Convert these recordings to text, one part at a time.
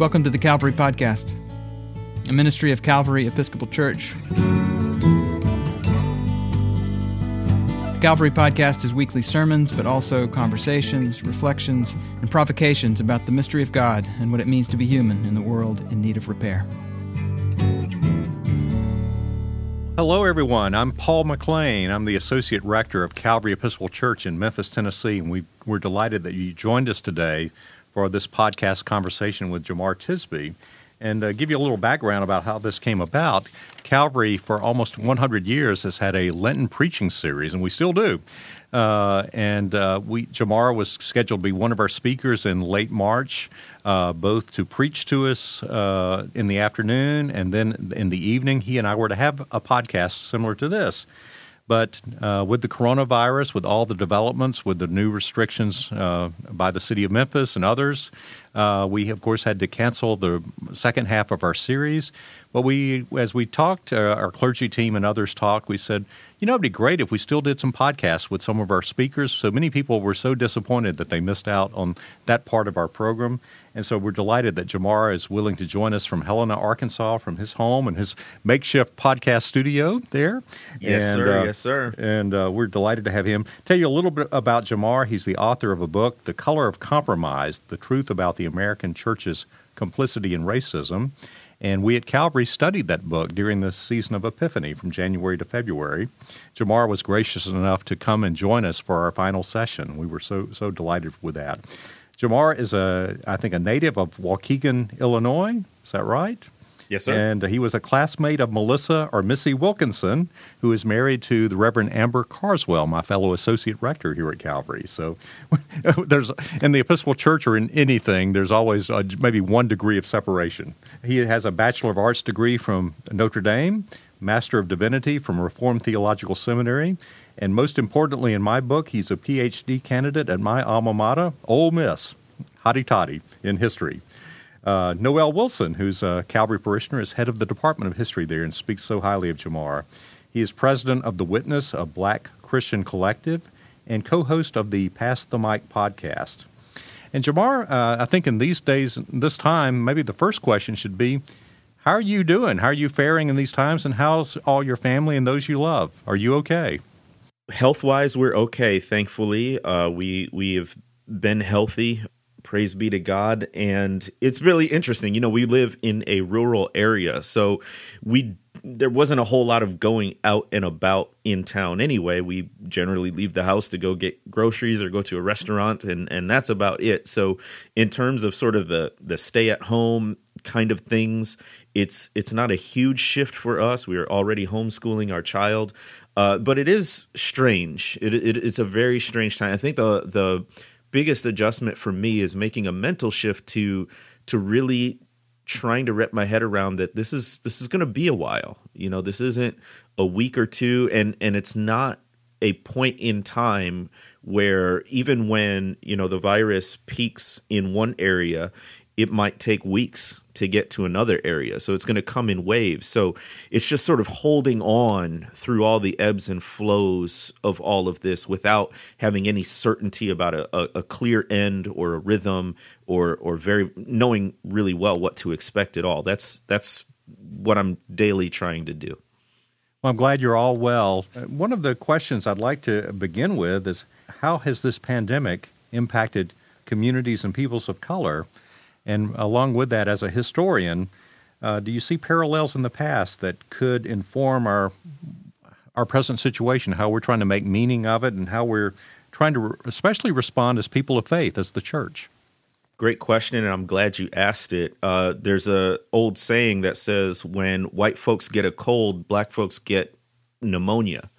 Welcome to the Calvary Podcast, a ministry of Calvary Episcopal Church. The Calvary Podcast is weekly sermons, but also conversations, reflections, and provocations about the mystery of God and what it means to be human in the world in need of repair. Hello, everyone. I'm Paul McLean. I'm the Associate Rector of Calvary Episcopal Church in Memphis, Tennessee, and we, we're delighted that you joined us today for this podcast conversation with Jemar Tisby. And uh, give you a little background about how this came about. Calvary, for almost 100 years, has had a Lenten preaching series, and we still do. Uh, and uh, we, Jemar was scheduled to be one of our speakers in late March, uh, both to preach to us uh, in the afternoon and then in the evening. He and I were to have a podcast similar to this. But uh, with the coronavirus, with all the developments, with the new restrictions uh, by the city of Memphis and others, uh, we of course had to cancel the second half of our series. But we, as we talked, uh, our clergy team and others talked, we said, you know, it'd be great if we still did some podcasts with some of our speakers. So many people were so disappointed that they missed out on that part of our program. And so we're delighted that Jemar is willing to join us from Helena, Arkansas, from his home and his makeshift podcast studio there. Yes, and, sir. Uh, yes, sir. And uh, we're delighted to have him. Tell you a little bit about Jemar. He's the author of a book, The Color of Compromise The Truth About the American Church's Complicity in Racism. And we at Calvary studied that book during the season of Epiphany from January to February. Jemar was gracious enough to come and join us for our final session. We were so so delighted with that. Jemar is a I think a native of Waukegan, Illinois. Is that right? Yes, sir. And he was a classmate of Melissa or Missy Wilkinson, who is married to the Reverend Amber Carswell, my fellow associate rector here at Calvary. So there's in the Episcopal Church or in anything, there's always uh, maybe one degree of separation. He has a Bachelor of Arts degree from Notre Dame, Master of Divinity from Reformed Theological Seminary, and most importantly in my book, he's a PhD candidate at my alma mater, Ole Miss, hotty toddy in history. Uh, Noell Wilson, who's a Calvary parishioner, is head of the Department of History there and speaks so highly of Jemar. He is president of the Witness, a black Christian collective, and co host of the Pass the Mic podcast. And Jemar, uh, I think in these days, this time, maybe the first question should be How are you doing? How are you faring in these times? And how's all your family and those you love? Are you okay? Health wise, we're okay. Thankfully, uh, we we have been healthy praise be to God. And it's really interesting. You know, we live in a rural area, so we there wasn't a whole lot of going out and about in town anyway. We generally leave the house to go get groceries or go to a restaurant and and that's about it. So in terms of sort of the the stay at home kind of things, it's it's not a huge shift for us. We are already homeschooling our child. Uh, but it is strange. It, it, it's a very strange time. I think the the biggest adjustment for me is making a mental shift to to really trying to wrap my head around that this is this is going to be a while. You know, this isn't a week or two and and it's not a point in time where even when, you know, the virus peaks in one area, it might take weeks to get to another area. So it's going to come in waves. So it's just sort of holding on through all the ebbs and flows of all of this without having any certainty about a, a, a clear end or a rhythm or or very knowing really well what to expect at all. That's that's what I'm daily trying to do. Well, I'm glad you're all well. Uh, One of the questions I'd like to begin with is how has this pandemic impacted communities and peoples of color? And along with that, as a historian, uh, do you see parallels in the past that could inform our our present situation, how we're trying to make meaning of it, and how we're trying to re- especially respond as people of faith, as the church? Great question, and I'm glad you asked it. Uh, there's a old saying that says, "When white folks get a cold, black folks get pneumonia."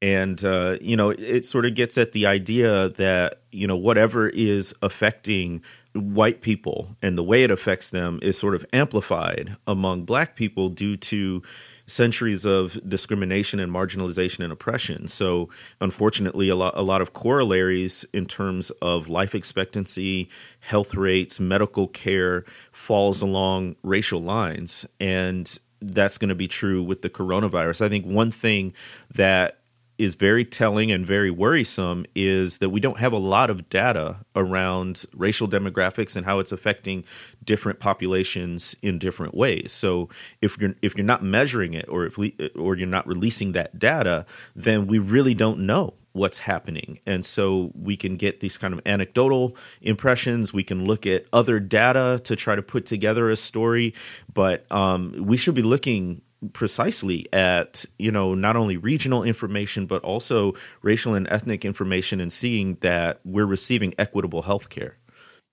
And uh, you know, it sort of gets at the idea that you know whatever is affecting white people and the way it affects them is sort of amplified among black people due to centuries of discrimination and marginalization and oppression. So, unfortunately, a lot a lot of corollaries in terms of life expectancy, health rates, medical care falls along racial lines, and that's going to be true with the coronavirus. I think one thing that is very telling and very worrisome is that we don't have a lot of data around racial demographics and how it's affecting different populations in different ways. So if you're if you're not measuring it or if or you're not releasing that data, then we really don't know what's happening. And so we can get these kind of anecdotal impressions. We can look at other data to try to put together a story, but um, we should be looking precisely at you know not only regional information but also racial and ethnic information and seeing that we're receiving equitable health care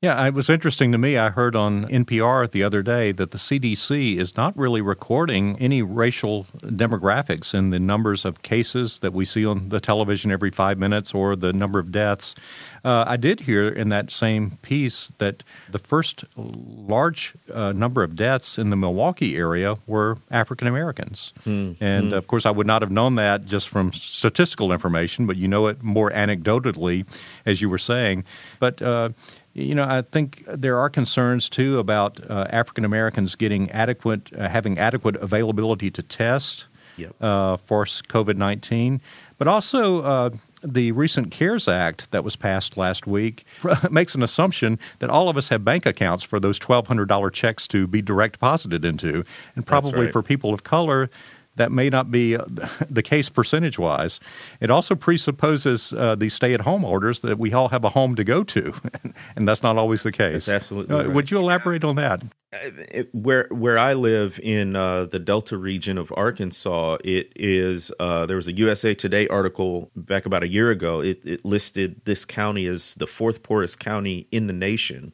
yeah, it was interesting to me. I heard on NPR the other day that the CDC is not really recording any racial demographics in the numbers of cases that we see on the television every five minutes or the number of deaths. Uh, I did hear in that same piece that the first large uh, number of deaths in the Milwaukee area were African Americans. Mm. And mm. of course, I would not have known that just from statistical information, but you know it more anecdotally, as you were saying. But uh, you know, I think there are concerns too about uh, African Americans getting adequate, uh, having adequate availability to test yep. uh, for COVID nineteen, but also uh, the recent CARES Act that was passed last week makes an assumption that all of us have bank accounts for those twelve hundred dollar checks to be direct deposited into, and probably right. for people of color that may not be uh, the case percentage wise. It also presupposes uh, these stay at home orders that we all have a home to go to, and that's not always the case. That's absolutely. Uh, right. Would you elaborate on that? Uh, it, where where I live in uh, the Delta region of Arkansas, it is uh, there was a USA Today article back about a year ago. It, it listed this county as the fourth poorest county in the nation,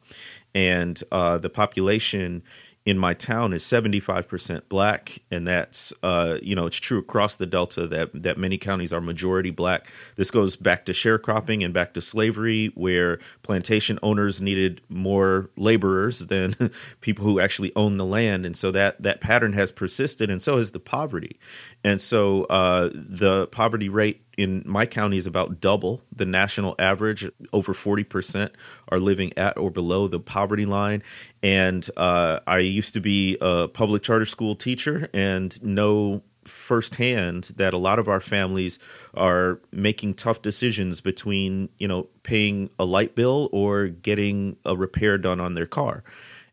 and the population in my town is 75% black and that's uh, you know it's true across the delta that that many counties are majority black. This goes back to sharecropping and back to slavery where plantation owners needed more laborers than people who actually own the land and so that that pattern has persisted and so has the poverty. And so uh, the poverty rate in my county is about double the national average. Over 40% are living at or below the poverty line. And uh, I used to be a public charter school teacher and know firsthand that a lot of our families are making tough decisions between, you know, paying a light bill or getting a repair done on their car.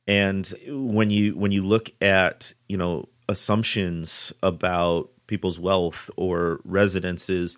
And when you when you look at, you know, assumptions about people's wealth or residences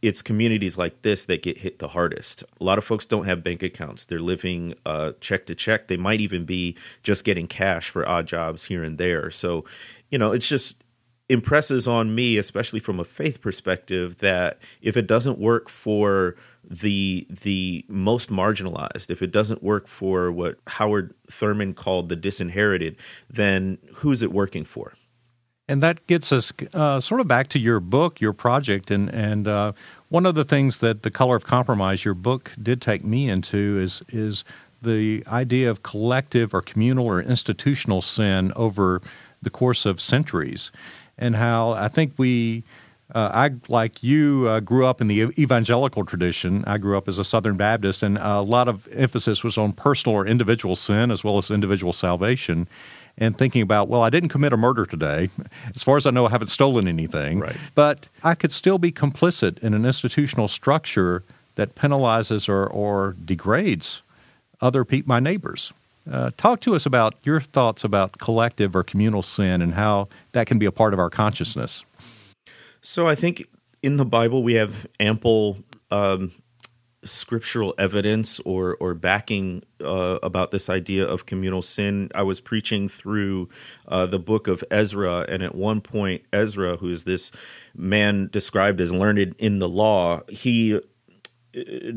it's communities like this that get hit the hardest. A lot of folks don't have bank accounts. They're living uh, check to check. They might even be just getting cash for odd jobs here and there. So, you know, it's just impresses on me, especially from a faith perspective, that if it doesn't work for the the most marginalized, if it doesn't work for what Howard Thurman called the disinherited, then who's it working for? And that gets us uh, sort of back to your book, your project, and and uh, one of the things that the color of compromise, your book, did take me into is is the idea of collective or communal or institutional sin over the course of centuries, and how I think we. Uh, I, like you, uh, grew up in the evangelical tradition. I grew up as a Southern Baptist, and a lot of emphasis was on personal or individual sin as well as individual salvation and thinking about, well, I didn't commit a murder today. As far as I know, I haven't stolen anything. Right. But I could still be complicit in an institutional structure that penalizes or, or degrades other pe- my neighbors. Uh, talk to us about your thoughts about collective or communal sin and how that can be a part of our consciousness. So I think in the Bible we have ample um, scriptural evidence or or backing uh, about this idea of communal sin. I was preaching through uh, the book of Ezra, and at one point, Ezra, who is this man described as learned in the law, he uh,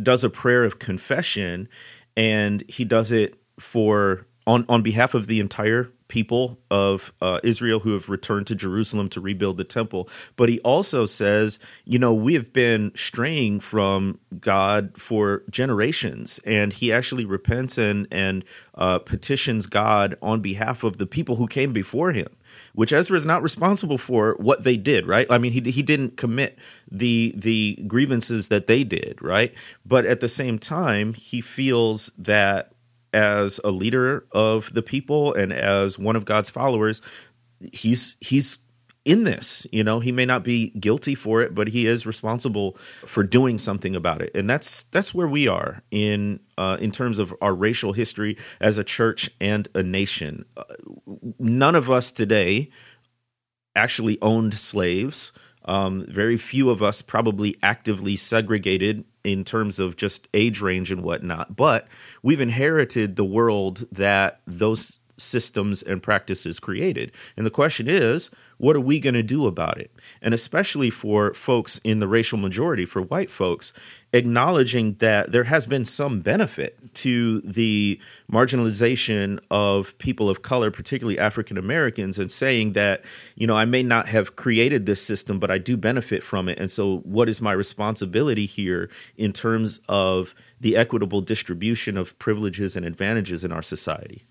does a prayer of confession, and he does it for on on behalf of the entire people of uh, Israel who have returned to Jerusalem to rebuild the temple. But he also says, you know, we have been straying from God for generations, and he actually repents and and uh, petitions God on behalf of the people who came before him. Which Ezra is not responsible for what they did, right? I mean, he he didn't commit the the grievances that they did, right? But at the same time, he feels that as a leader of the people and as one of God's followers, he's he's in this. You know, he may not be guilty for it, but he is responsible for doing something about it. And that's that's where we are in uh, in terms of our racial history as a church and a nation. Uh, none of us today actually owned slaves. Um, very few of us probably actively segregated in terms of just age range and whatnot. But we've inherited the world that those systems and practices created. And the question is, what are we going to do about it? And especially for folks in the racial majority, for white folks, acknowledging that there has been some benefit to the marginalization of people of color, particularly African Americans, and saying that, you know, I may not have created this system, but I do benefit from it. And so, what is my responsibility here in terms of the equitable distribution of privileges and advantages in our society?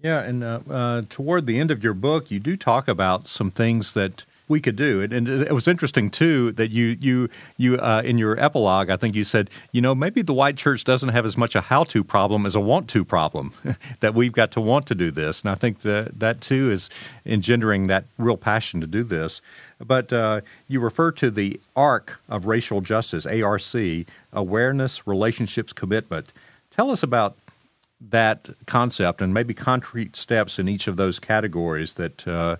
Yeah, and uh, uh, toward the end of your book, you do talk about some things that we could do. And, and it was interesting too that you you you uh, in your epilogue, I think you said, you know, maybe the white church doesn't have as much a how-to problem as a want-to problem. that we've got to want to do this, and I think that that too is engendering that real passion to do this. But uh, you refer to the ARC of racial justice, ARC, awareness, relationships, commitment. Tell us about that concept and maybe concrete steps in each of those categories that uh,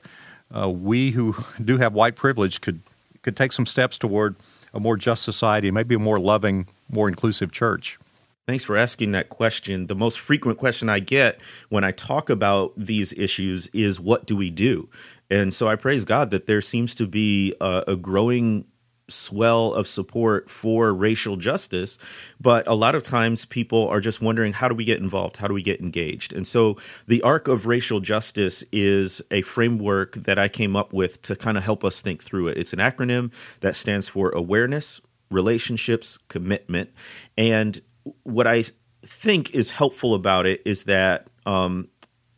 uh, we who do have white privilege could could take some steps toward a more just society, maybe a more loving, more inclusive church. Thanks for asking that question. The most frequent question I get when I talk about these issues is what do we do? And so I praise God that there seems to be a, a growing swell of support for racial justice, but a lot of times people are just wondering how do we get involved? How do we get engaged? And so the arc of racial justice is a framework that I came up with to kind of help us think through it. It's an acronym that stands for awareness, relationships, commitment. And what I think is helpful about it is that um,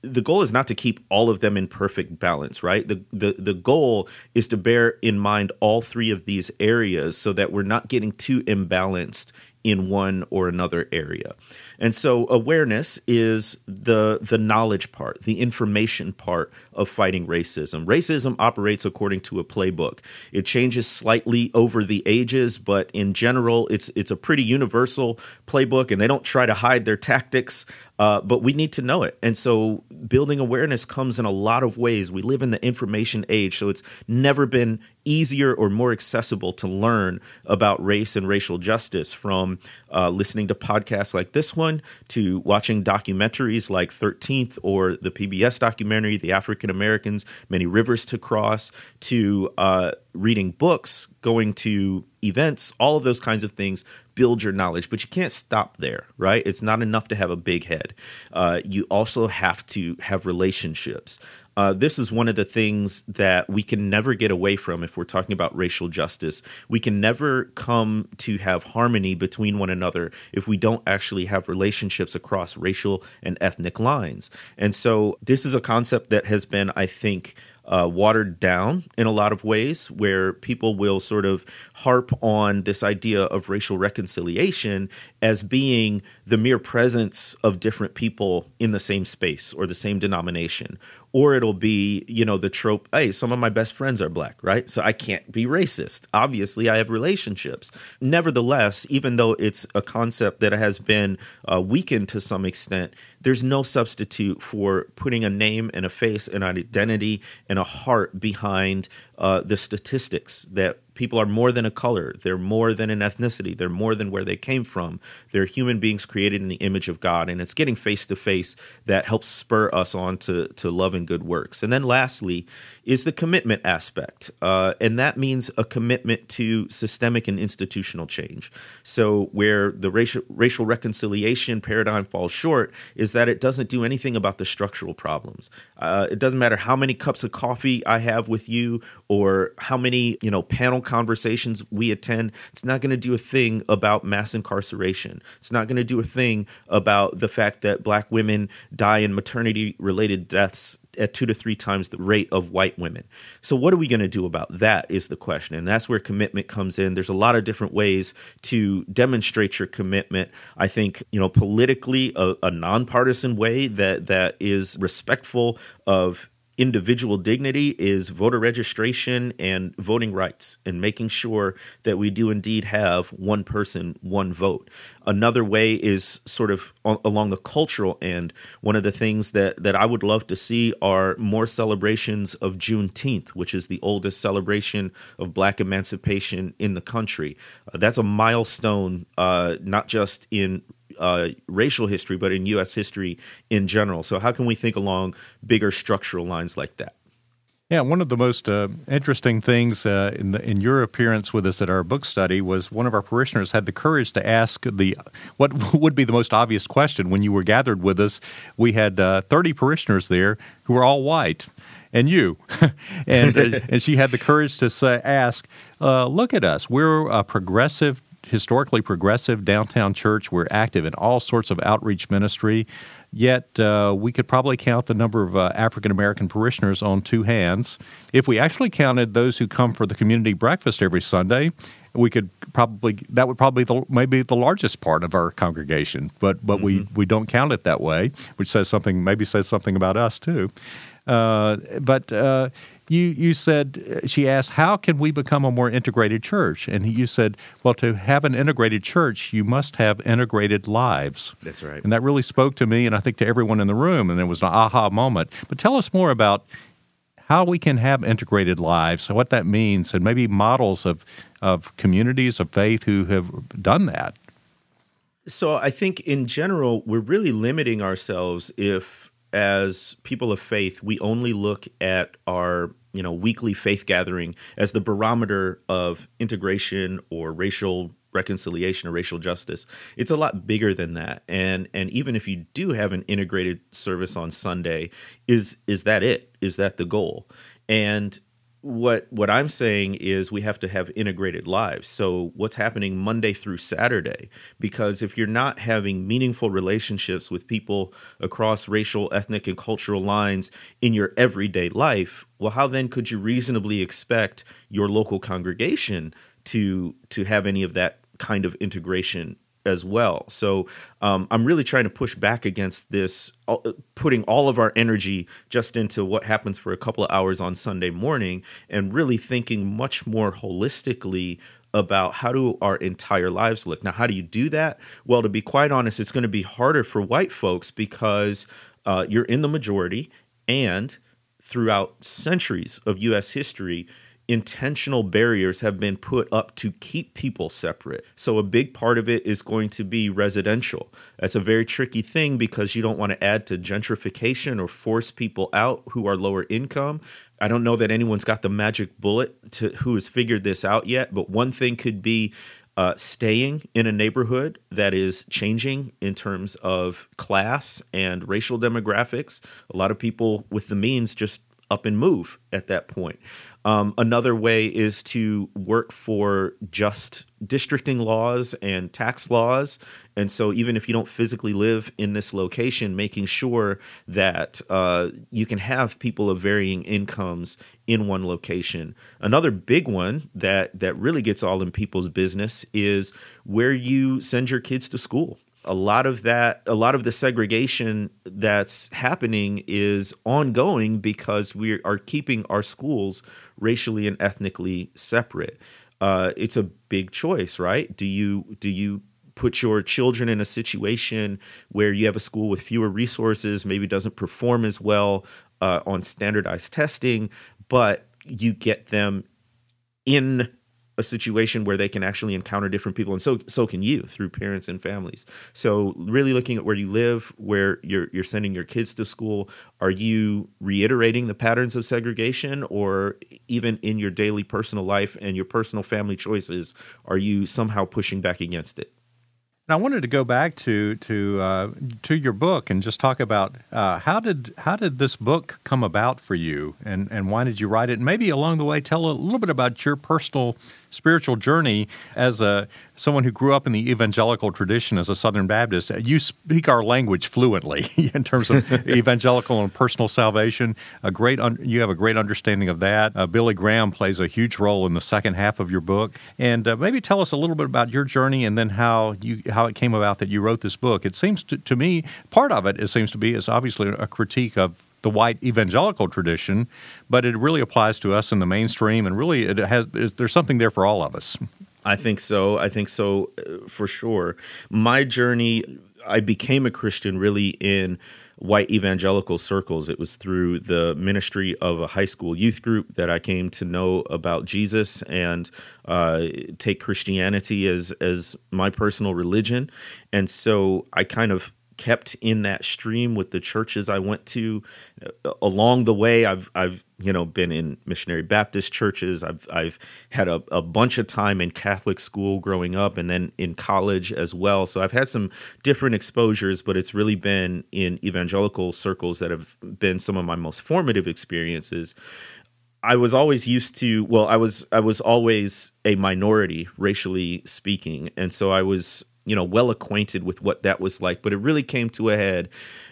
the goal is not to keep all of them in perfect balance, right? The, the the goal is to bear in mind all three of these areas so that we're not getting too imbalanced in one or another area. And so awareness is the the knowledge part, the information part of fighting racism. Racism operates according to a playbook. It changes slightly over the ages, but in general it's it's a pretty universal playbook and they don't try to hide their tactics. Uh, but we need to know it. And so building awareness comes in a lot of ways. We live in the information age, so it's never been easier or more accessible to learn about race and racial justice from uh, listening to podcasts like this one to watching documentaries like 13th or the PBS documentary, The African Americans, Many Rivers to Cross, to uh, reading books, going to events, all of those kinds of things build your knowledge. But you can't stop there, right? It's not enough to have a big head. Uh, you also have to have relationships. Uh, this is one of the things that we can never get away from if we're talking about racial justice. We can never come to have harmony between one another if we don't actually have relationships across racial and ethnic lines. And so, this is a concept that has been, I think, uh, watered down in a lot of ways, where people will sort of harp on this idea of racial reconciliation as being the mere presence of different people in the same space or the same denomination. Or it'll be, you know, the trope, hey, some of my best friends are black, right? So I can't be racist. Obviously, I have relationships. Nevertheless, even though it's a concept that has been uh, weakened to some extent, there's no substitute for putting a name and a face and an identity and a heart behind uh, the statistics that people are more than a color, they're more than an ethnicity, they're more than where they came from. They're human beings created in the image of God, and it's getting face to face that helps spur us on to to love and good works. And then lastly is the commitment aspect, uh, and that means a commitment to systemic and institutional change. So where the racial racial reconciliation paradigm falls short is that it doesn't do anything about the structural problems. Uh, it doesn't matter how many cups of coffee I have with you or how many you know panel conversations we attend it's not going to do a thing about mass incarceration it's not going to do a thing about the fact that black women die in maternity related deaths at two to three times the rate of white women. So, what are we going to do about that? Is the question. And that's where commitment comes in. There's a lot of different ways to demonstrate your commitment. I think, you know, politically, a, a nonpartisan way that, that is respectful of individual dignity is voter registration and voting rights and making sure that we do indeed have one person, one vote. Another way is sort of along the cultural end. One of the things that, that I would love to see are more celebrations of Juneteenth, which is the oldest celebration of black emancipation in the country. Uh, that's a milestone, uh, not just in uh, racial history, but in U.S. history in general. So, how can we think along bigger structural lines like that? Yeah, one of the most uh, interesting things uh, in, the, in your appearance with us at our book study was one of our parishioners had the courage to ask the what would be the most obvious question when you were gathered with us. We had uh, thirty parishioners there who were all white, and you, and uh, and she had the courage to say, ask, uh, "Look at us, we're a progressive historically progressive downtown church. We're active in all sorts of outreach ministry. Yet uh, we could probably count the number of uh, African American parishioners on two hands. If we actually counted those who come for the community breakfast every Sunday, we could probably that would probably be the, maybe the largest part of our congregation. But but mm-hmm. we we don't count it that way, which says something maybe says something about us too. Uh, but uh, you you said uh, she asked how can we become a more integrated church, and you said, well, to have an integrated church, you must have integrated lives. That's right, and that really spoke to me, and I think to everyone in the room, and it was an aha moment. But tell us more about how we can have integrated lives, and what that means, and maybe models of of communities of faith who have done that. So I think in general, we're really limiting ourselves if as people of faith, we only look at our you know weekly faith gathering as the barometer of integration or racial reconciliation or racial justice. It's a lot bigger than that. And and even if you do have an integrated service on sunday is is that it? Is that the goal? And what what I'm saying is we have to have integrated lives. So what's happening Monday through Saturday because if you're not having meaningful relationships with people across racial, ethnic and cultural lines in your everyday life, well how then could you reasonably expect your local congregation to to have any of that kind of integration as well. So um, I'm really trying to push back against this, uh, putting all of our energy just into what happens for a couple of hours on Sunday morning, and really thinking much more holistically about how do our entire lives look. Now, how do you do that? Well, to be quite honest, it's going to be harder for white folks because uh, you're in the majority, and throughout centuries of U.S. history intentional barriers have been put up to keep people separate. So, a big part of it is going to be residential. That's a very tricky thing because you don't want to add to gentrification or force people out who are lower income. I don't know that anyone's got the magic bullet to who has figured this out yet, but one thing could be uh, staying in a neighborhood that is changing in terms of class and racial demographics. A lot of people with the means just up and move at that point. Um, another way is to work for just districting laws and tax laws. And so, even if you don't physically live in this location, making sure that uh, you can have people of varying incomes in one location. Another big one that that really gets all in people's business is where you send your kids to school a lot of that a lot of the segregation that's happening is ongoing because we are keeping our schools racially and ethnically separate. Uh, it's a big choice right? Do you do you put your children in a situation where you have a school with fewer resources maybe doesn't perform as well uh, on standardized testing but you get them in a situation where they can actually encounter different people and so so can you through parents and families so really looking at where you live where you're you're sending your kids to school are you reiterating the patterns of segregation or even in your daily personal life and your personal family choices are you somehow pushing back against it And I wanted to go back to to uh, to your book and just talk about uh, how did how did this book come about for you, and and why did you write it? And maybe along the way, tell a little bit about your personal spiritual journey as a someone who grew up in the evangelical tradition as a Southern Baptist. You speak our language fluently in terms of evangelical and personal salvation. A great un- you have a great understanding of that. Uh, Billy Graham plays a huge role in the second half of your book, and uh, maybe tell us a little bit about your journey and then how you how it came about that you wrote this book. It seems to, to me part of it, it seems to be is obviously a critique of the white evangelical tradition, but it really applies to us in the mainstream, and really it has there's something there for all of us. I think so. I think so uh, for sure. My journey, I became a Christian really in white evangelical circles. It was through the ministry of a high school youth group that I came to know about Jesus and uh, take Christianity as as my personal religion. And so I kind of kept in that stream with the churches I went to. Uh, along the way, I've I've you know been in missionary Baptist churches. I've I've had a, a bunch of time in Catholic school growing up, and then in college as well. So I've had some different exposures, but it's really been in evangelical circles that have been some of my most formative experiences. I was always used to well I was I was always a minority racially speaking and so I was you know well acquainted with what that was like but it really came to a head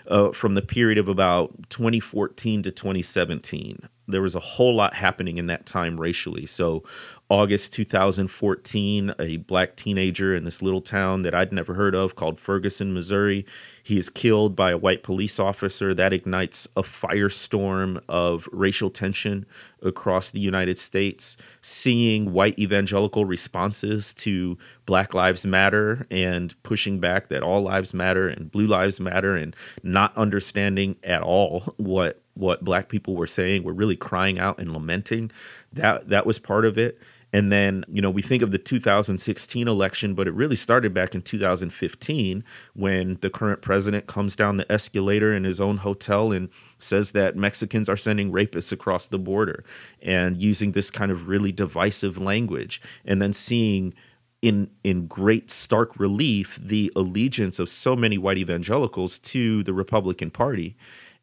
uh, from the period of about 2014 to 2017 there was a whole lot happening in that time racially so August 2014, a black teenager in this little town that I'd never heard of called Ferguson, Missouri. He is killed by a white police officer. That ignites a firestorm of racial tension across the United States. Seeing white evangelical responses to Black Lives Matter and pushing back that all lives matter and blue lives matter and not understanding at all what what black people were saying, were really crying out and lamenting. That that was part of it and then, you know, we think of the 2016 election, but it really started back in 2015 when the current president comes down the escalator in his own hotel and says that Mexicans are sending rapists across the border and using this kind of really divisive language. And then seeing in in great stark relief the allegiance of so many white evangelicals to the Republican Party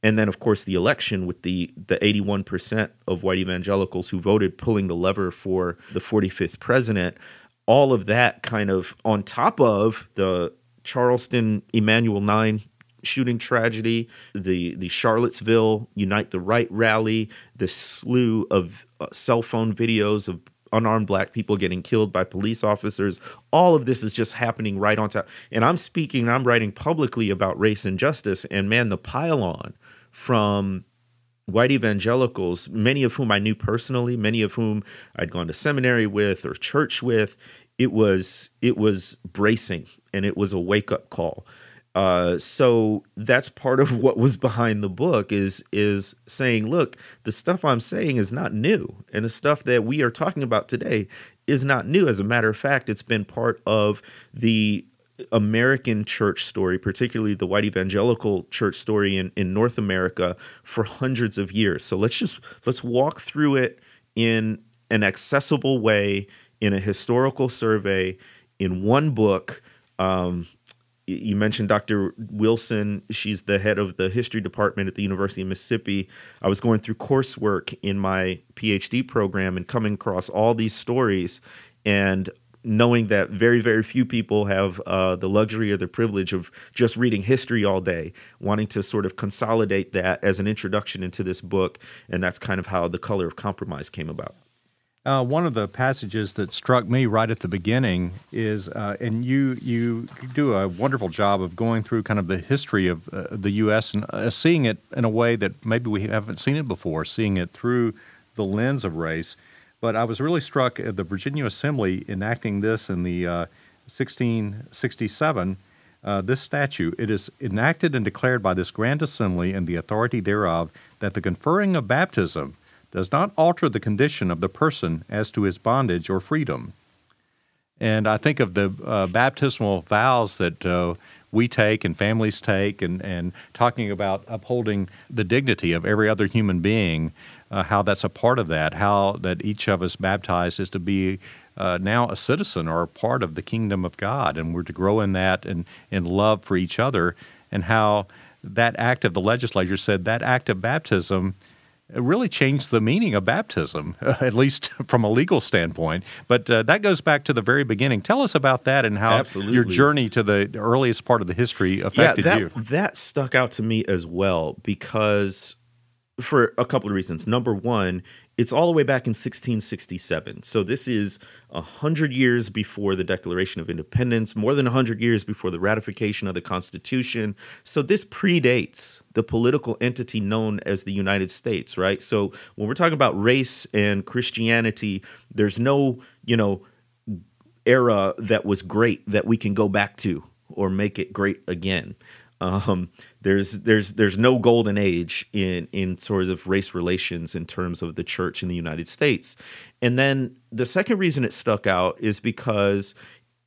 and then of course the election with the the 81% of white evangelicals who voted pulling the lever for the 45th president all of that kind of on top of the Charleston Emanuel 9 shooting tragedy, the the Charlottesville Unite the Right rally, the slew of uh, cell phone videos of unarmed black people getting killed by police officers. All of this is just happening right on top. And I'm speaking, I'm writing publicly about race and justice. And man, the pile-on from white evangelicals, many of whom I knew personally, many of whom I'd gone to seminary with or church with. It was it was bracing and it was a wake up call. Uh, so that's part of what was behind the book is is saying, look, the stuff I'm saying is not new, and the stuff that we are talking about today is not new. As a matter of fact, it's been part of the American church story, particularly the white evangelical church story in, in North America for hundreds of years. So let's just let's walk through it in an accessible way in a historical survey in one book. Um, you mentioned Dr. Wilson. She's the head of the history department at the University of Mississippi. I was going through coursework in my PhD program and coming across all these stories. And knowing that very very few people have uh, the luxury or the privilege of just reading history all day wanting to sort of consolidate that as an introduction into this book and that's kind of how the color of compromise came about uh, one of the passages that struck me right at the beginning is, uh, and you you do a wonderful job of going through kind of the history of uh, the U.S. and uh, seeing it in a way that maybe we haven't seen it before, seeing it through the lens of race. But I was really struck at the Virginia Assembly enacting this in the uh, 1667. Uh, this statute, it is enacted and declared by this Grand Assembly and the authority thereof that the conferring of baptism does not alter the condition of the person as to his bondage or freedom. And I think of the uh, baptismal vows that uh, we take and families take, and, and talking about upholding the dignity of every other human being uh, how that's a part of that, how that each of us baptized is to be uh, now a citizen or a part of the kingdom of God, and we're to grow in that and in love for each other, and how that act of the legislature said that act of baptism really changed the meaning of baptism, at least from a legal standpoint. But uh, that goes back to the very beginning. Tell us about that and how Absolutely. your journey to the earliest part of the history affected yeah, that, you. That stuck out to me as well because for a couple of reasons. Number one, it's all the way back in 1667. So this is a hundred years before the Declaration of Independence, more than a hundred years before the ratification of the Constitution. So this predates the political entity known as the United States, right? So when we're talking about race and Christianity, there's no, you know, era that was great that we can go back to or make it great again. Um, there's there's there's no golden age in in sort of race relations in terms of the church in the United States. And then the second reason it stuck out is because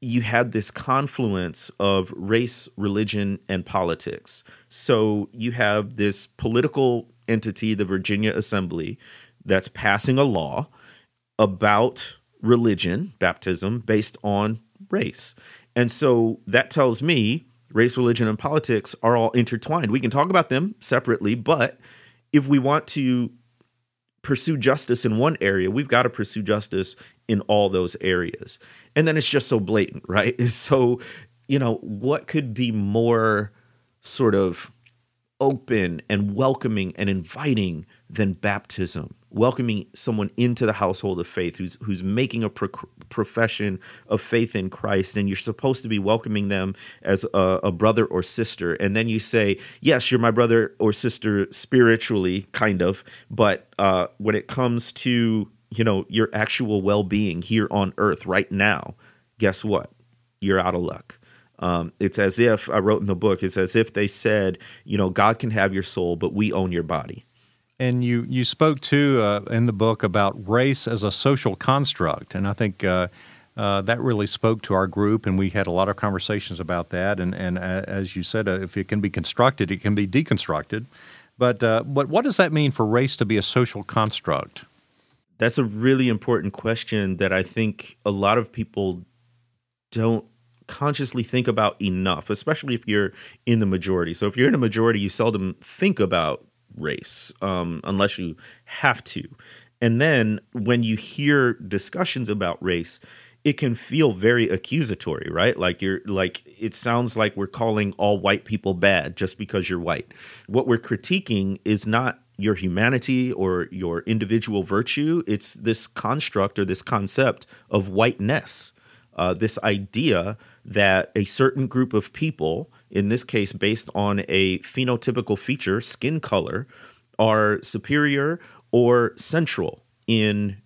you had this confluence of race, religion, and politics. So you have this political entity, the Virginia Assembly, that's passing a law about religion, baptism, based on race. And so that tells me race, religion, and politics are all intertwined. We can talk about them separately, but if we want to pursue justice in one area, we've got to pursue justice in all those areas. And then it's just so blatant, right? So, you know, what could be more sort of open and welcoming and inviting than baptism? Welcoming someone into the household of faith who's who's making a pro- profession of faith in Christ and you're supposed to be welcoming them as a, a, brother or sister. And then you say yes you're my brother or sister spiritually kind of but uh, when it comes to you know your actual well-being here on earth right now guess what? You're out of luck. Um, it's as if I wrote in the book, it's as if they said, you know, God can have your soul, but we own your body. And you, you spoke too uh, in the book about race as a social construct, and I think uh, uh, that really spoke to our group, and we had a lot of conversations about that. And, and uh, as you said, uh, if it can be constructed, it can be deconstructed. But uh, but what does that mean for race to be a social construct? That's a really important question that I think a lot of people don't consciously think about enough, especially if you're in the majority. So if you're in a majority, you seldom think about race um, unless you have to. And then when you hear discussions about race, it can feel very accusatory, right? Like you're like it sounds like we're calling all white people bad just because you're white. What we're critiquing is not your humanity or your individual virtue. It's this construct or this concept of whiteness. Uh, this idea that a certain group of people in this case based on a phenotypical feature, skin color, are superior or central in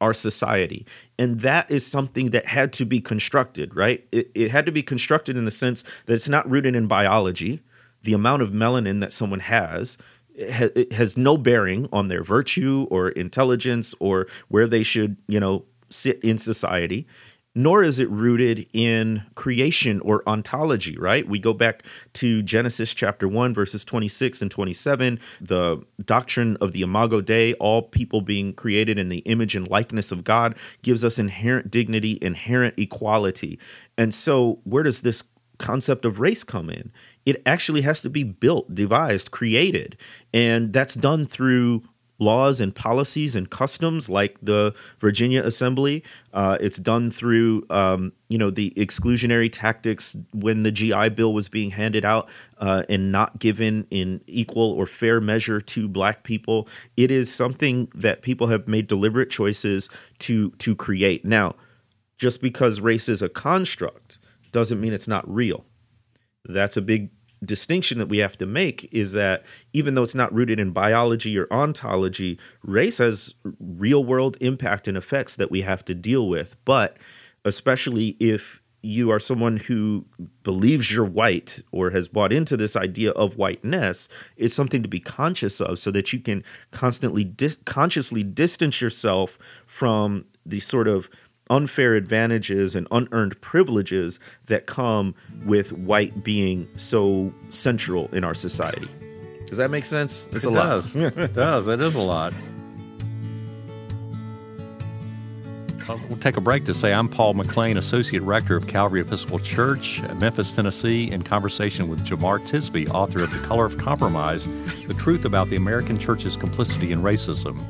our society. And that is something that had to be constructed, right? It, it had to be constructed in the sense that it's not rooted in biology. The amount of melanin that someone has it has no bearing on their virtue or intelligence or where they should, you know, sit in society nor is it rooted in creation or ontology, right? We go back to Genesis chapter 1, verses 26 and 27, the doctrine of the Imago Dei, all people being created in the image and likeness of God, gives us inherent dignity, inherent equality. And so, where does this concept of race come in? It actually has to be built, devised, created. And that's done through laws and policies and customs like the Virginia Assembly. Uh, it's done through, um, you know, the exclusionary tactics when the GI Bill was being handed out uh, and not given in equal or fair measure to Black people. It is something that people have made deliberate choices to to create. Now, just because race is a construct doesn't mean it's not real. That's a big distinction that we have to make is that even though it's not rooted in biology or ontology, race has real world impact and effects that we have to deal with. But especially if you are someone who believes you're white or has bought into this idea of whiteness, it's something to be conscious of so that you can constantly dis- consciously distance yourself from the sort of unfair advantages and unearned privileges that come with white being so central in our society. Does that make sense? It's it a does. lot. it does. It is a lot. Uh, we'll take a break to say I'm Paul McLean, Associate Rector of Calvary Episcopal Church, Memphis, Tennessee, in conversation with Jemar Tisby, author of The Color of Compromise The Truth About the American Church's Complicity in Racism.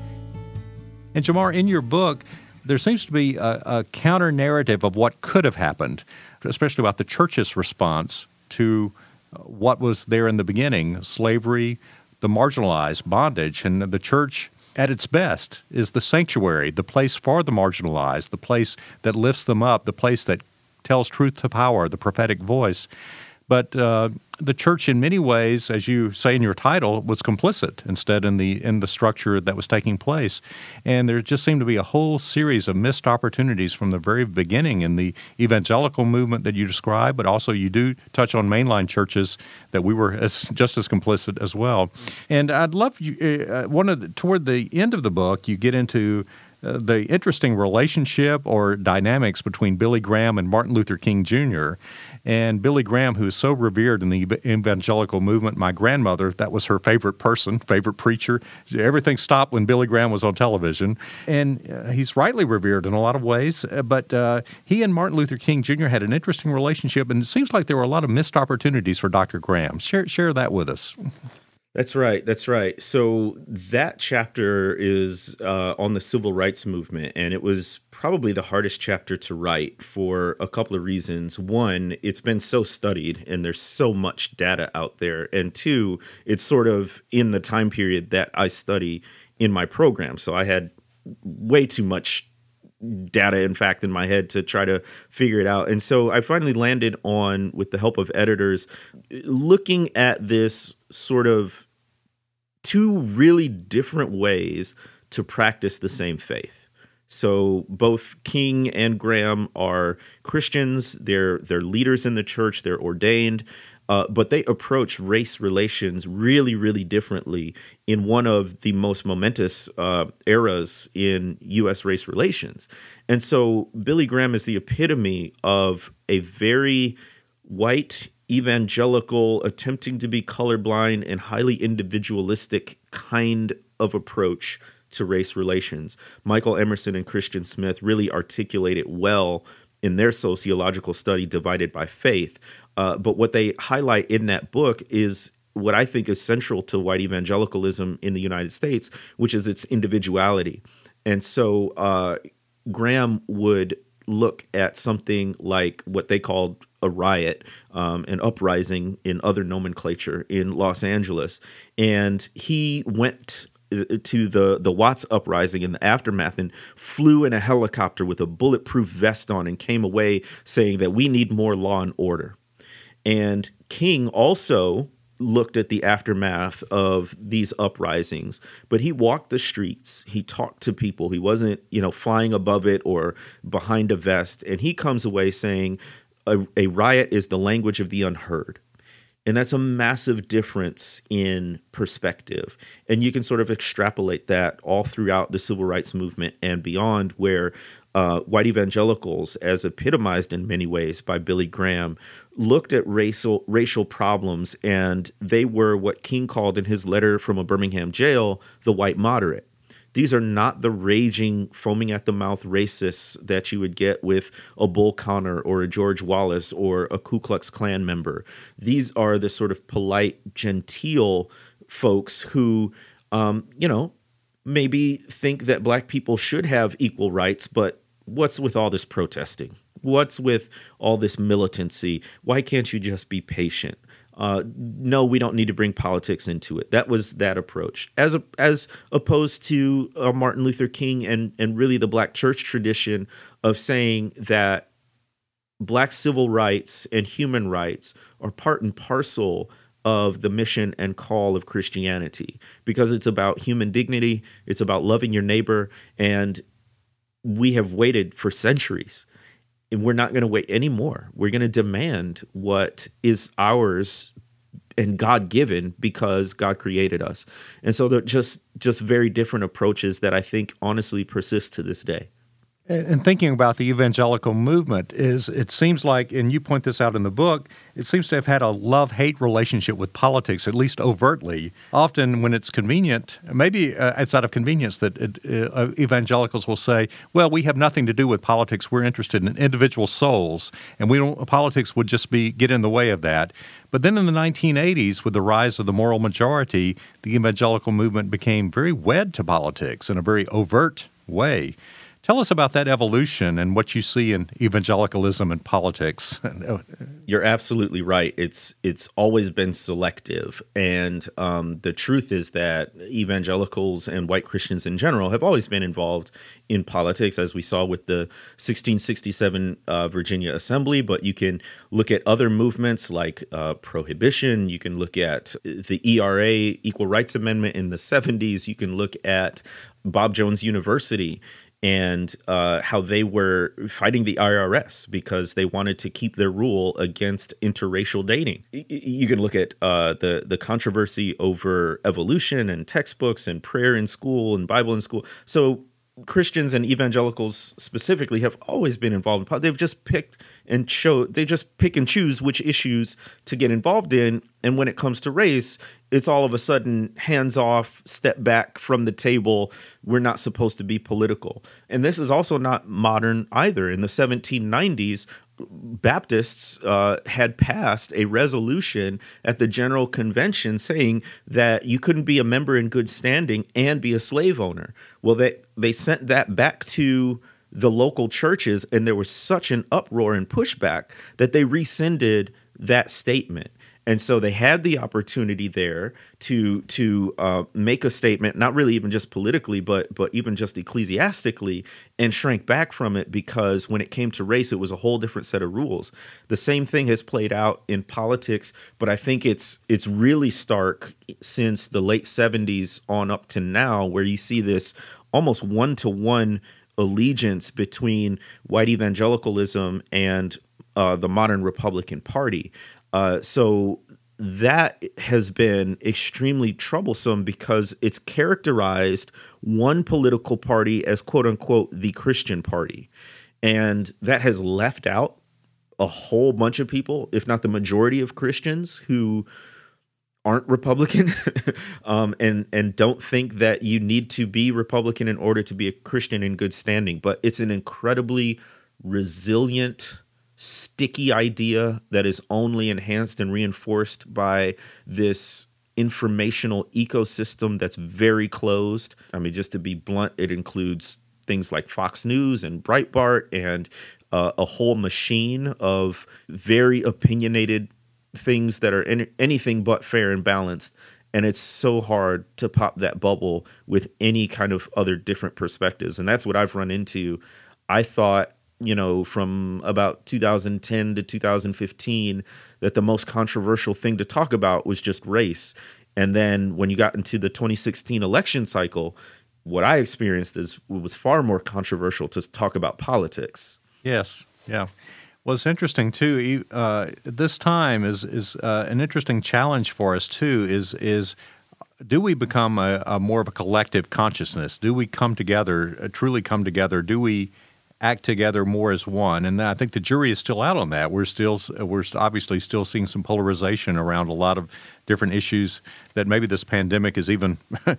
And Jemar, in your book, there seems to be a, a counter narrative of what could have happened, especially about the church's response to uh, what was there in the beginning slavery, the marginalized, bondage, and the church at its best is the sanctuary, the place for the marginalized, the place that lifts them up, the place that tells truth to power, the prophetic voice. But uh, the church, in many ways, as you say in your title, was complicit instead in the in the structure that was taking place. And there just seemed to be a whole series of missed opportunities from the very beginning in the evangelical movement that you describe. But also, you do touch on mainline churches that we were as, just as complicit as well. And I'd love you. Uh, one of the, toward the end of the book, you get into uh, the interesting relationship or dynamics between Billy Graham and Martin Luther King Jr. And Billy Graham, who is so revered in the evangelical movement, my grandmother, that was her favorite person, favorite preacher. Everything stopped when Billy Graham was on television. And uh, he's rightly revered in a lot of ways. Uh, but uh, he and Martin Luther King Jr. had an interesting relationship, and it seems like there were a lot of missed opportunities for Dr. Graham. Share, share that with us. That's right. That's right. So that chapter is uh, on the civil rights movement, and it was probably the hardest chapter to write for a couple of reasons. One, it's been so studied, and there's so much data out there, and two, it's sort of in the time period that I study in my program. So I had way too much data in fact in my head to try to figure it out and so i finally landed on with the help of editors looking at this sort of two really different ways to practice the same faith so both King and Graham are Christians. They're they're leaders in the church. They're ordained, uh, but they approach race relations really, really differently in one of the most momentous uh, eras in U.S. race relations. And so Billy Graham is the epitome of a very white evangelical, attempting to be colorblind and highly individualistic kind of approach to race relations. Michael Emerson and Christian Smith really articulate it well in their sociological study, Divided by Faith. Uh, but what they highlight in that book is what I think is central to white evangelicalism in the United States, which is its individuality. And so uh, Graham would look at something like what they called a riot, um, an uprising in other nomenclature in Los Angeles. And he went Uh, to the the Watts uprising in the aftermath and flew in a helicopter with a bulletproof vest on and came away saying that we need more law and order. And King also looked at the aftermath of these uprisings, but he walked the streets, he talked to people, he wasn't, you know, flying above it or behind a vest, and he comes away saying a, a riot is the language of the unheard. And that's a massive difference in perspective. And you can sort of extrapolate that all throughout the civil rights movement and beyond, where uh, white evangelicals, as epitomized in many ways by Billy Graham, looked at racial racial problems, and they were what King called in his letter from a Birmingham jail the white moderate. These are not the raging, foaming at the mouth racists that you would get with a Bull Connor or a George Wallace or a Ku Klux Klan member. These are the sort of polite, genteel folks who, um, you know, maybe think that black people should have equal rights, but what's with all this protesting? What's with all this militancy? Why can't you just be patient? Uh, no, we don't need to bring politics into it. That was that approach, as a, as opposed to uh, Martin Luther King and and really the Black church tradition of saying that black civil rights and human rights are part and parcel of the mission and call of Christianity because it's about human dignity, it's about loving your neighbor, and we have waited for centuries and we're not going to wait anymore. We're going to demand what is ours and God given because God created us. And so they're just just very different approaches that I think honestly persist to this day. And thinking about the evangelical movement is it seems like, and you point this out in the book, it seems to have had a love-hate relationship with politics, at least overtly. Often, when it's convenient, maybe uh, outside of convenience, that it, uh, evangelicals will say, "Well, we have nothing to do with politics. We're interested in individual souls, and we don't. Politics would just be get in the way of that." But then in the 1980s, with the rise of the moral majority, the evangelical movement became very wed to politics in a very overt way. Tell us about that evolution and what you see in evangelicalism and politics. You're absolutely right. It's it's always been selective, and um, the truth is that evangelicals and white Christians in general have always been involved in politics, as we saw with the 1667 uh, Virginia Assembly. But you can look at other movements like uh, prohibition. You can look at the ERA, Equal Rights Amendment in the 70s. You can look at Bob Jones University and uh, how they were fighting the IRS because they wanted to keep their rule against interracial dating. You can look at uh, the the controversy over evolution and textbooks and prayer in school and Bible in school. So Christians and evangelicals specifically have always been involved in They've just picked and show they just pick and choose which issues to get involved in. And when it comes to race, it's all of a sudden hands off, step back from the table. We're not supposed to be political. And this is also not modern either. In the 1790s, Baptists uh, had passed a resolution at the General Convention saying that you couldn't be a member in good standing and be a slave owner. Well, they they sent that back to the local churches, and there was such an uproar and pushback that they rescinded that statement. And so they had the opportunity there to to uh, make a statement, not really even just politically, but but even just ecclesiastically, and shrank back from it because when it came to race, it was a whole different set of rules. The same thing has played out in politics, but I think it's it's really stark since the late '70s on up to now, where you see this almost one to one allegiance between white evangelicalism and uh, the modern Republican Party. Uh, so that has been extremely troublesome because it's characterized one political party as quote unquote the Christian party. And that has left out a whole bunch of people, if not the majority of Christians who aren't Republican um, and and don't think that you need to be Republican in order to be a Christian in good standing. But it's an incredibly resilient sticky idea that is only enhanced and reinforced by this informational ecosystem that's very closed. I mean, just to be blunt, it includes things like Fox News and Breitbart and uh, a whole machine of very opinionated things that are any, anything but fair and balanced. And it's so hard to pop that bubble with any kind of other different perspectives. And that's what I've run into. I thought you know, from about 2010 to 2015, that the most controversial thing to talk about was just race. And then when you got into the 2016 election cycle, what I experienced is was far more controversial to talk about politics. Yes, yeah. Well, it's interesting too. Uh, this time is is uh, an interesting challenge for us too. Is is do we become a, a, more of a collective consciousness? Do we come together, uh, truly come together? Do we act together more as one. And I think the jury is still out on that. We're still we're obviously still seeing some polarization around a lot of different issues that maybe this pandemic is even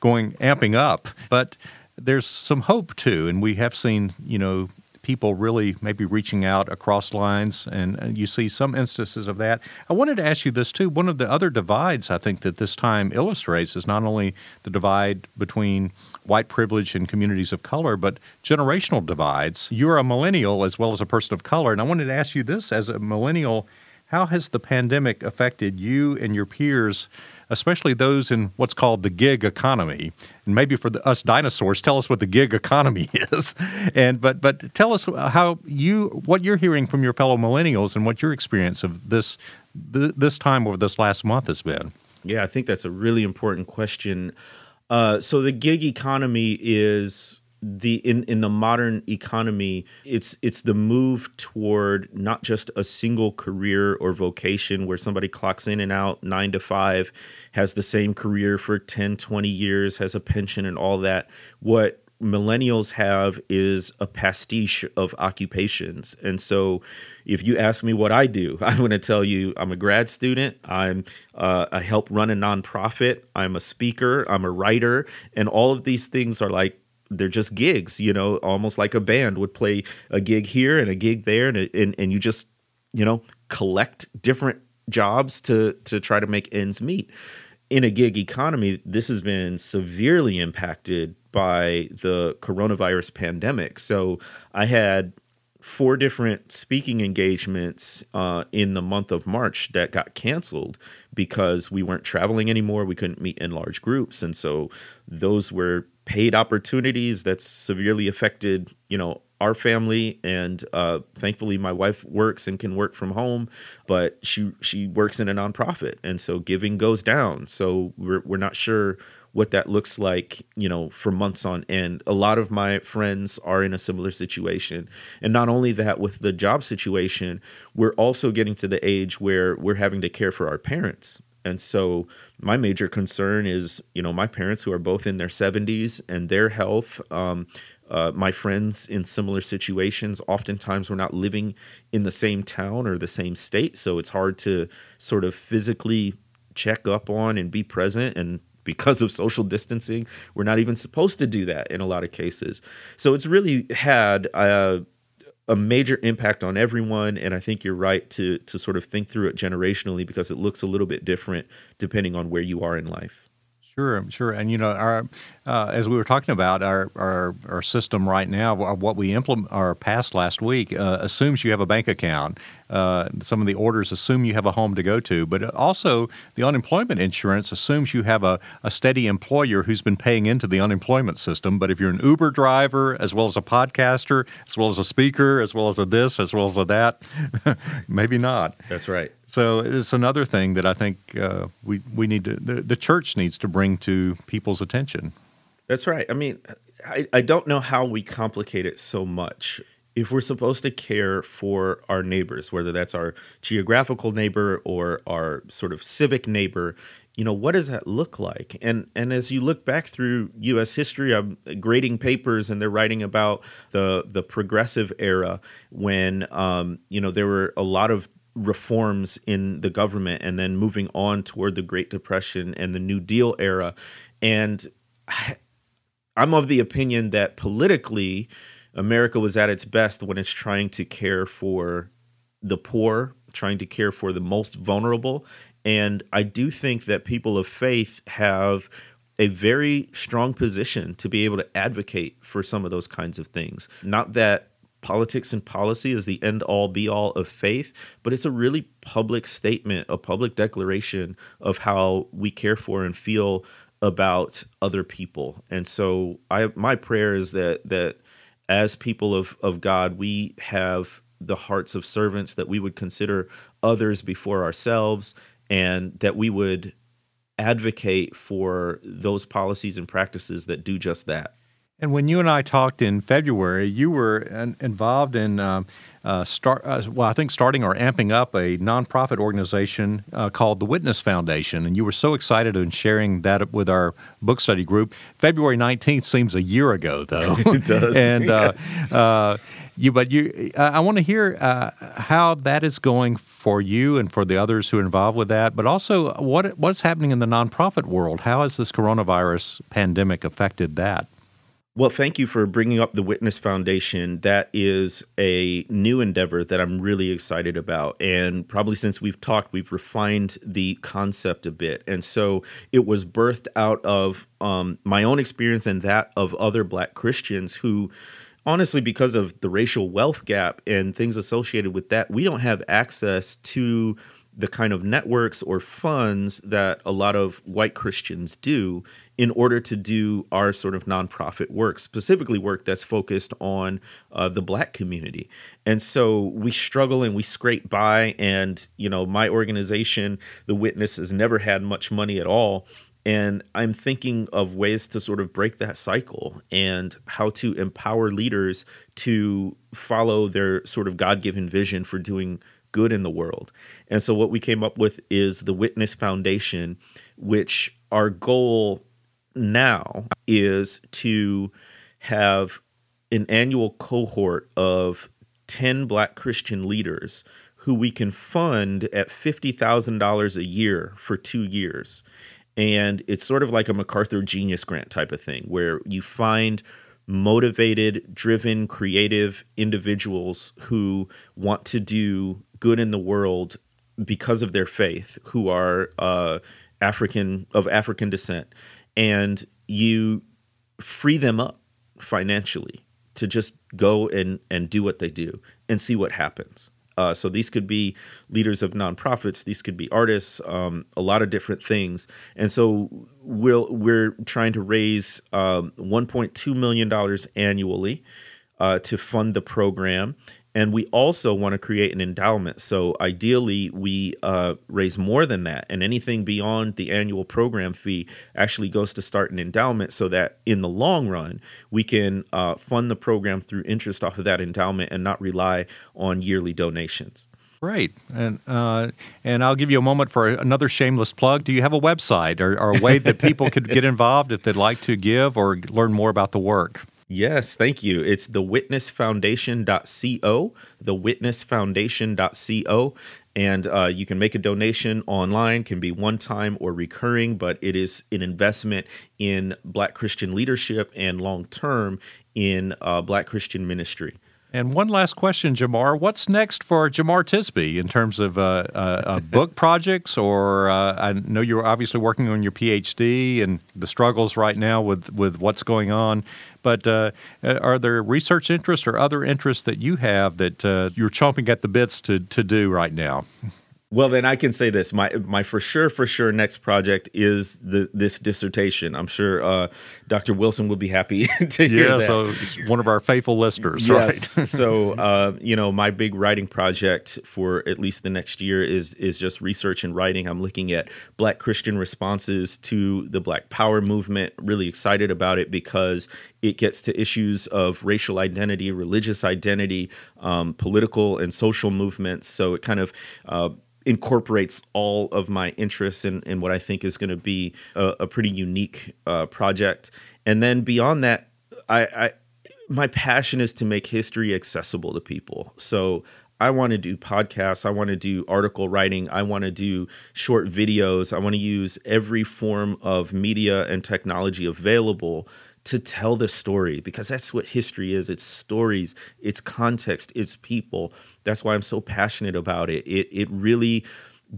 going amping up. But there's some hope too, and we have seen you know people really maybe reaching out across lines, and uh, you see some instances of that. I wanted to ask you this too. One of the other divides I think that this time illustrates is not only the divide between white privilege in communities of color, but generational divides. You're a millennial as well as a person of color, and I wanted to ask you this as a millennial. How has the pandemic affected you and your peers, especially those in what's called the gig economy? And maybe for the, us dinosaurs, tell us what the gig economy is. And but but tell us how you what you're hearing from your fellow millennials and what your experience of this this time over this last month has been. Yeah, I think that's a really important question. Uh, so the gig economy is the in in the modern economy it's it's the move toward not just a single career or vocation where somebody clocks in and out 9 to 5 has the same career for 10 20 years has a pension and all that. What millennials have is a pastiche of occupations. And so, if you ask me what I do, I'm going to tell you I'm a grad student. I'm uh, I help run a nonprofit. I'm a speaker. I'm a writer, and all of these things are like they're just gigs. You know, almost like a band would play a gig here and a gig there, and and and you just you know collect different jobs to to try to make ends meet in a gig economy, this has been severely impacted by the coronavirus pandemic. So I had four different speaking engagements uh, in the month of March that got canceled because we weren't traveling anymore. We couldn't meet in large groups, and so those were paid opportunities that severely affected, you know, our family. And uh, thankfully, my wife works and can work from home, but she she works in a nonprofit, and so giving goes down. So we're we're not sure what that looks like, you know, for months on end. A lot of my friends are in a similar situation. And not only that, with the job situation, we're also getting to the age where we're having to care for our parents. And so my major concern is, you know, my parents who are both in their 70s and their health. Um, uh, my friends in similar situations, oftentimes we're not living in the same town or the same state. So it's hard to sort of physically check up on and be present and because of social distancing, we're not even supposed to do that in a lot of cases. So it's really had a, a major impact on everyone, and I think you're right to to sort of think through it generationally because it looks a little bit different depending on where you are in life. Sure, sure, and you know, our uh, as we were talking about our, our our system right now, what we implement or passed last week uh, assumes you have a bank account. Uh, some of the orders assume you have a home to go to, but also the unemployment insurance assumes you have a, a steady employer who's been paying into the unemployment system. But if you're an Uber driver, as well as a podcaster, as well as a speaker, as well as a this, as well as a that, maybe not. That's right. So it's another thing that I think uh, we we need to the, the church needs to bring to people's attention. That's right. I mean, I, I don't know how we complicate it so much. If we're supposed to care for our neighbors, whether that's our geographical neighbor or our sort of civic neighbor, you know what does that look like and and as you look back through US history I'm grading papers and they're writing about the the progressive era when um, you know there were a lot of reforms in the government and then moving on toward the Great Depression and the New Deal era. And I'm of the opinion that politically, America was at its best when it's trying to care for the poor, trying to care for the most vulnerable. And I do think that people of faith have a very strong position to be able to advocate for some of those kinds of things. Not that politics and policy is the end all be all of faith, but it's a really public statement, a public declaration of how we care for and feel about other people. And so I my prayer is that that as people of, of God, we have the hearts of servants, that we would consider others before ourselves, and that we would advocate for those policies and practices that do just that. And when you and I talked in February, you were involved in uh, uh, start. Uh, well, I think starting or amping up a nonprofit organization uh, called the Witness Foundation, and you were so excited in sharing that with our book study group. February nineteenth seems a year ago, though. it does. and uh, uh, you, but you, I want to hear how that is going for you and for the others who are involved with that. But also, what what's happening in the nonprofit world? How has this coronavirus pandemic affected that? Well, thank you for bringing up the Witness Foundation. That is a new endeavor that I'm really excited about. And probably since we've talked, we've refined the concept a bit. And so it was birthed out of um, my own experience and that of other Black Christians who honestly, because of the racial wealth gap and things associated with that, we don't have access to the kind of networks or funds that a lot of white Christians do in order to do our sort of nonprofit work, specifically work that's focused on uh, the black community. And so we struggle and we scrape by. And, you know, my organization, The Witness, has never had much money at all. And I'm thinking of ways to sort of break that cycle and how to empower leaders to follow their sort of God given vision for doing good in the world. And so what we came up with is the Witness Foundation, which our goal now is to have an annual cohort of 10 black Christian leaders who we can fund at $50,000 a year for 2 years. And it's sort of like a MacArthur Genius Grant type of thing where you find motivated, driven, creative individuals who want to do good in the world because of their faith, who are uh, African of African descent, and you free them up financially to just go and and do what they do and see what happens. Uh, so these could be leaders of nonprofits. These could be artists. Um, a lot of different things. And so we'll, we're trying to raise um, 1.2 million dollars annually uh, to fund the program. And we also want to create an endowment. So ideally, we uh, raise more than that. And anything beyond the annual program fee actually goes to start an endowment so that in the long run, we can uh, fund the program through interest off of that endowment and not rely on yearly donations. Right, and uh, and I'll give you a moment for another shameless plug. Do you have a website or, or a way that people could get involved if they'd like to give or learn more about the work? Yes, thank you. It's thewitnessfoundation.co, thewitnessfoundation.co. And uh, you can make a donation online, can be one time or recurring, but it is an investment in Black Christian leadership and long term in uh, Black Christian ministry. And one last question, Jemar. What's next for Jemar Tisby in terms of uh, uh, uh book projects? Or uh, I know you're obviously working on your PhD and the struggles right now with, with what's going on. But uh, are there research interests or other interests that you have that uh, you're chomping at the bits to, to do right now? Well, then I can say this: my my for sure, for sure, next project is the this dissertation. I'm sure uh, Dr. Wilson would be happy to hear yeah, that. so one of our faithful listeners, yes. right? so, uh, you know, my big writing project for at least the next year is is just research and writing. I'm looking at Black Christian responses to the Black Power movement. Really excited about it because it gets to issues of racial identity, religious identity, um, political and social movements. So it kind of uh, incorporates all of my interests in, in what I think is going to be a, a pretty unique uh, project. And then beyond that, I, I my passion is to make history accessible to people. So I want to do podcasts. I want to do article writing. I want to do short videos. I want to use every form of media and technology available to tell the story because that's what history is. It's stories it's context it's people. That's why i'm so passionate about it. It it really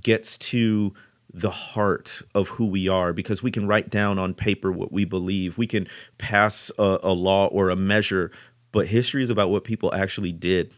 gets to the heart of who we are because we can write down on paper what we believe. We can pass a, a law or a measure but history is about what people actually did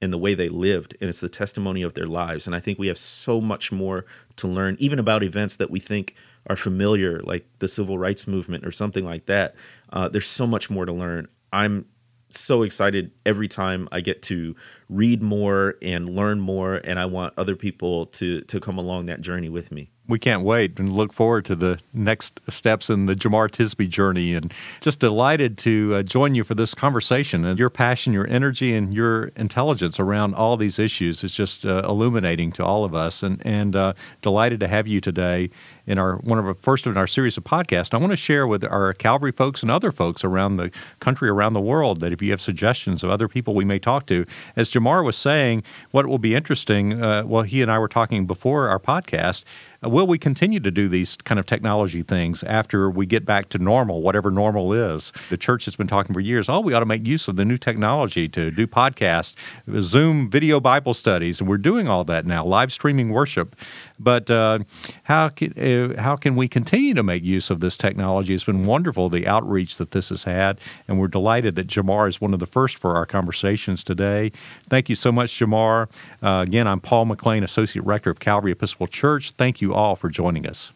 and the way they lived and it's the testimony of their lives. And i think we have so much more to learn even about events that we think are familiar, like the civil rights movement or something like that. Uh, there's so much more to learn. I'm so excited every time I get to read more and learn more, and I want other people to to come along that journey with me we can't wait and look forward to the next steps in the Jemar Tisby journey. And just delighted to uh, join you for this conversation. And your passion, your energy, and your intelligence around all these issues is just uh, illuminating to all of us. And and uh, delighted to have you today in our one of our first in our series of podcasts. I want to share with our Calvary folks and other folks around the country, around the world, that if you have suggestions of other people we may talk to, as Jemar was saying, what will be interesting. Uh, well, he and I were talking before our podcast will we continue to do these kind of technology things after we get back to normal, whatever normal is? The church has been talking for years, oh, we ought to make use of the new technology to do podcasts, Zoom video Bible studies, and we're doing all that now, live streaming worship. But uh, how, can, uh, how can we continue to make use of this technology? It's been wonderful, the outreach that this has had, and we're delighted that Jemar is one of the first for our conversations today. Thank you so much, Jemar. Uh, again, I'm Paul McLean, Associate Rector of Calvary Episcopal Church. Thank you all for joining us.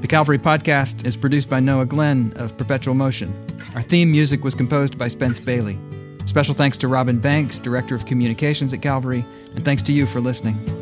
The Calvary Podcast is produced by Noah Glenn of Perpetual Motion. Our theme music was composed by Spence Bailey. Special thanks to Robin Banks, Director of Communications at Calvary, and thanks to you for listening.